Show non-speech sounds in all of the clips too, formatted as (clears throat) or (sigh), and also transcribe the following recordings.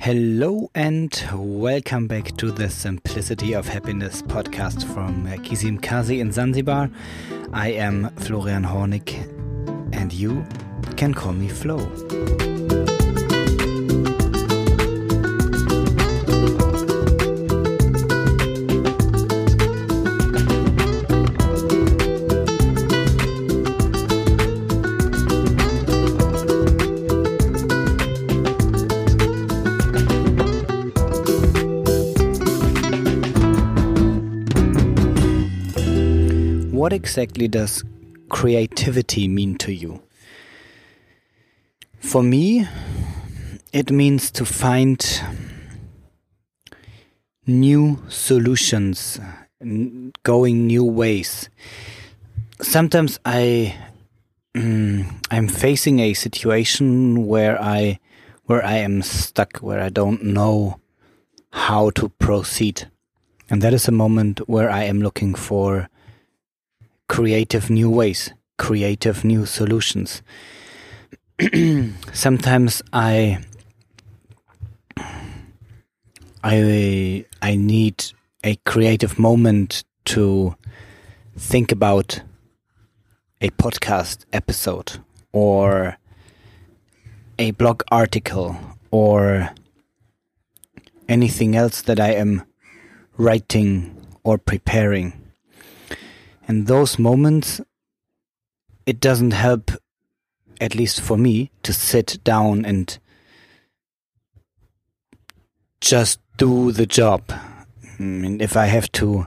Hello and welcome back to the Simplicity of Happiness podcast from uh, Kizimkazi in Zanzibar. I am Florian Hornig and you can call me Floh. What exactly does creativity mean to you? For me, it means to find new solutions, going new ways. Sometimes I mm, I'm facing a situation where I where I am stuck, where I don't know how to proceed. And that is a moment where I am looking for creative new ways, creative new solutions. (clears throat) Sometimes I I I need a creative moment to think about a podcast episode or a blog article or anything else that I am writing or preparing. And those moments, it doesn't help, at least for me, to sit down and just do the job. I mean, if I have to,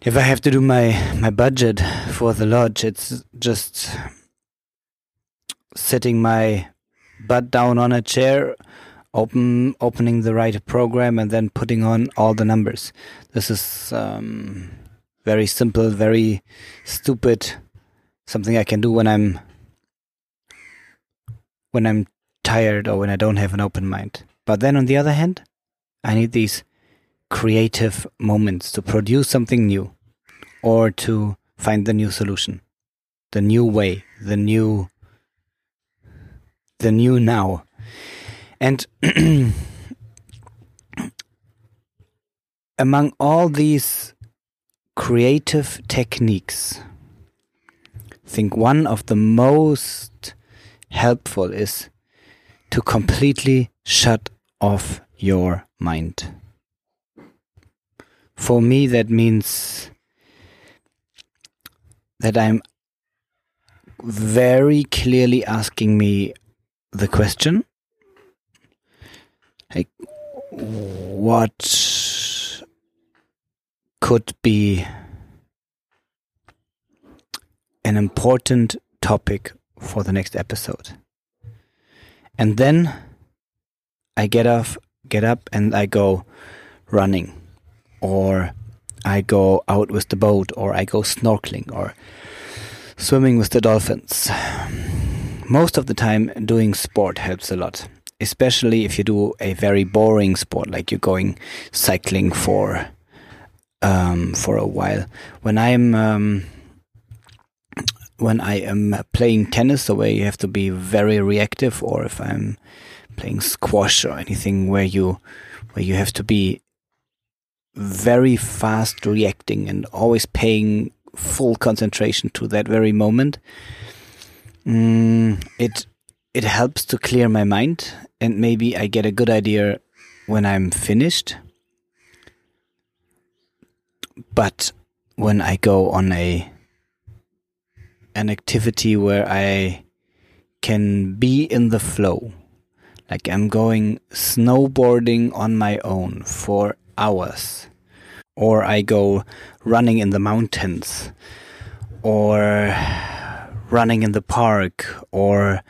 if I have to do my my budget for the lodge, it's just sitting my butt down on a chair, open opening the right program, and then putting on all the numbers. This is um, very simple, very stupid, something I can do when I'm when I'm tired or when I don't have an open mind. But then on the other hand, I need these creative moments to produce something new or to find the new solution, the new way, the new the new now. And (clears throat) among all these creative techniques. I think one of the most helpful is to completely shut off your mind. For me, that means that I'm very clearly asking me the question like, what could be an important topic for the next episode. And then I get off, get up and I go running or I go out with the boat or I go snorkeling or swimming with the dolphins. Most of the time doing sport helps a lot, especially if you do a very boring sport like you're going cycling for um, for a while. When I'm um, when I am playing tennis, the way you have to be very reactive, or if I'm playing squash or anything where you where you have to be very fast reacting and always paying full concentration to that very moment. Mm, it it helps to clear my mind, and maybe I get a good idea when I'm finished but when I go on a an activity where I can be in the flow, like I'm going snowboarding on my own for hours, or I go running in the mountains, or running in the park, or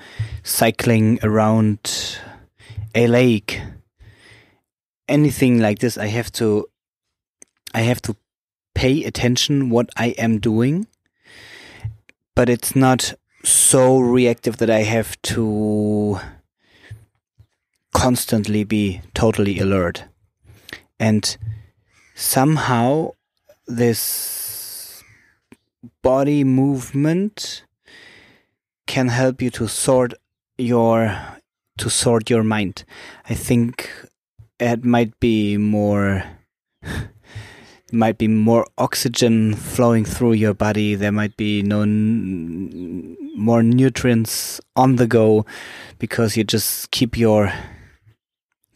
cycling around a lake, anything like this, I have to I have to pay attention what I am doing, but it's not so reactive that I have to constantly be totally alert. And somehow this body movement can help you to sort your to sort your mind. I think it might be more (laughs) might be more oxygen flowing through your body. There might be no n- more nutrients on the go because you just keep your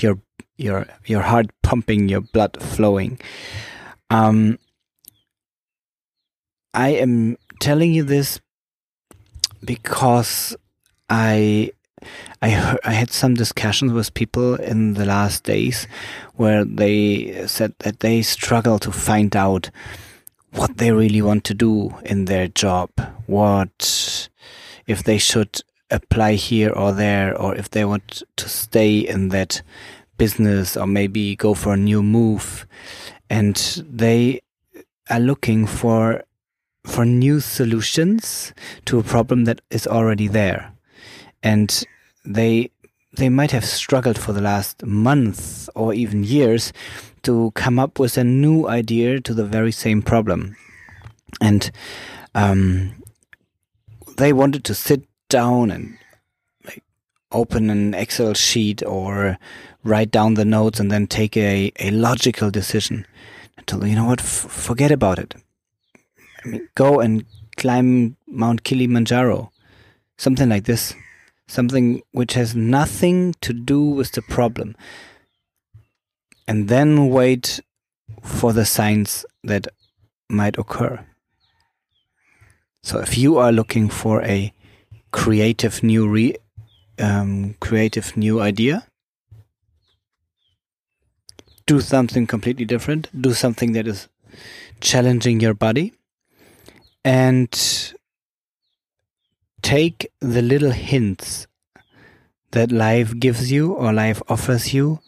your your your heart pumping, your blood flowing. Um, I am telling you this because I I I had some discussions with people in the last days where they said that they struggle to find out what they really want to do in their job, what if they should apply here or there, or if they want to stay in that business or maybe go for a new move, and they are looking for for new solutions to a problem that is already there and they they might have struggled for the last month or even years to come up with a new idea to the very same problem. And um, they wanted to sit down and like open an excel sheet or write down the notes and then take a, a logical decision. Them, you know what? F- forget about it. I mean, go and climb Mount Kilimanjaro. Something like this something which has nothing to do with the problem, and then wait for the signs that might occur. So if you are looking for a creative new re, um, creative new idea, do something completely different, do something that is challenging your body, and take the little hints that life gives you or life offers you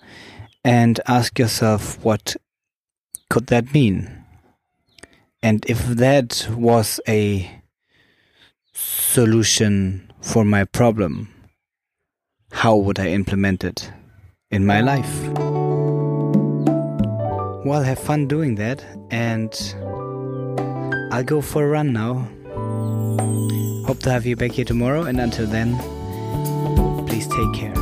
and ask yourself what could that mean? And if that was a solution for my problem, how would I implement it in my life? Well, have fun doing that, and I'll go for a run now. Hope to have you back here tomorrow, and until then, please take care.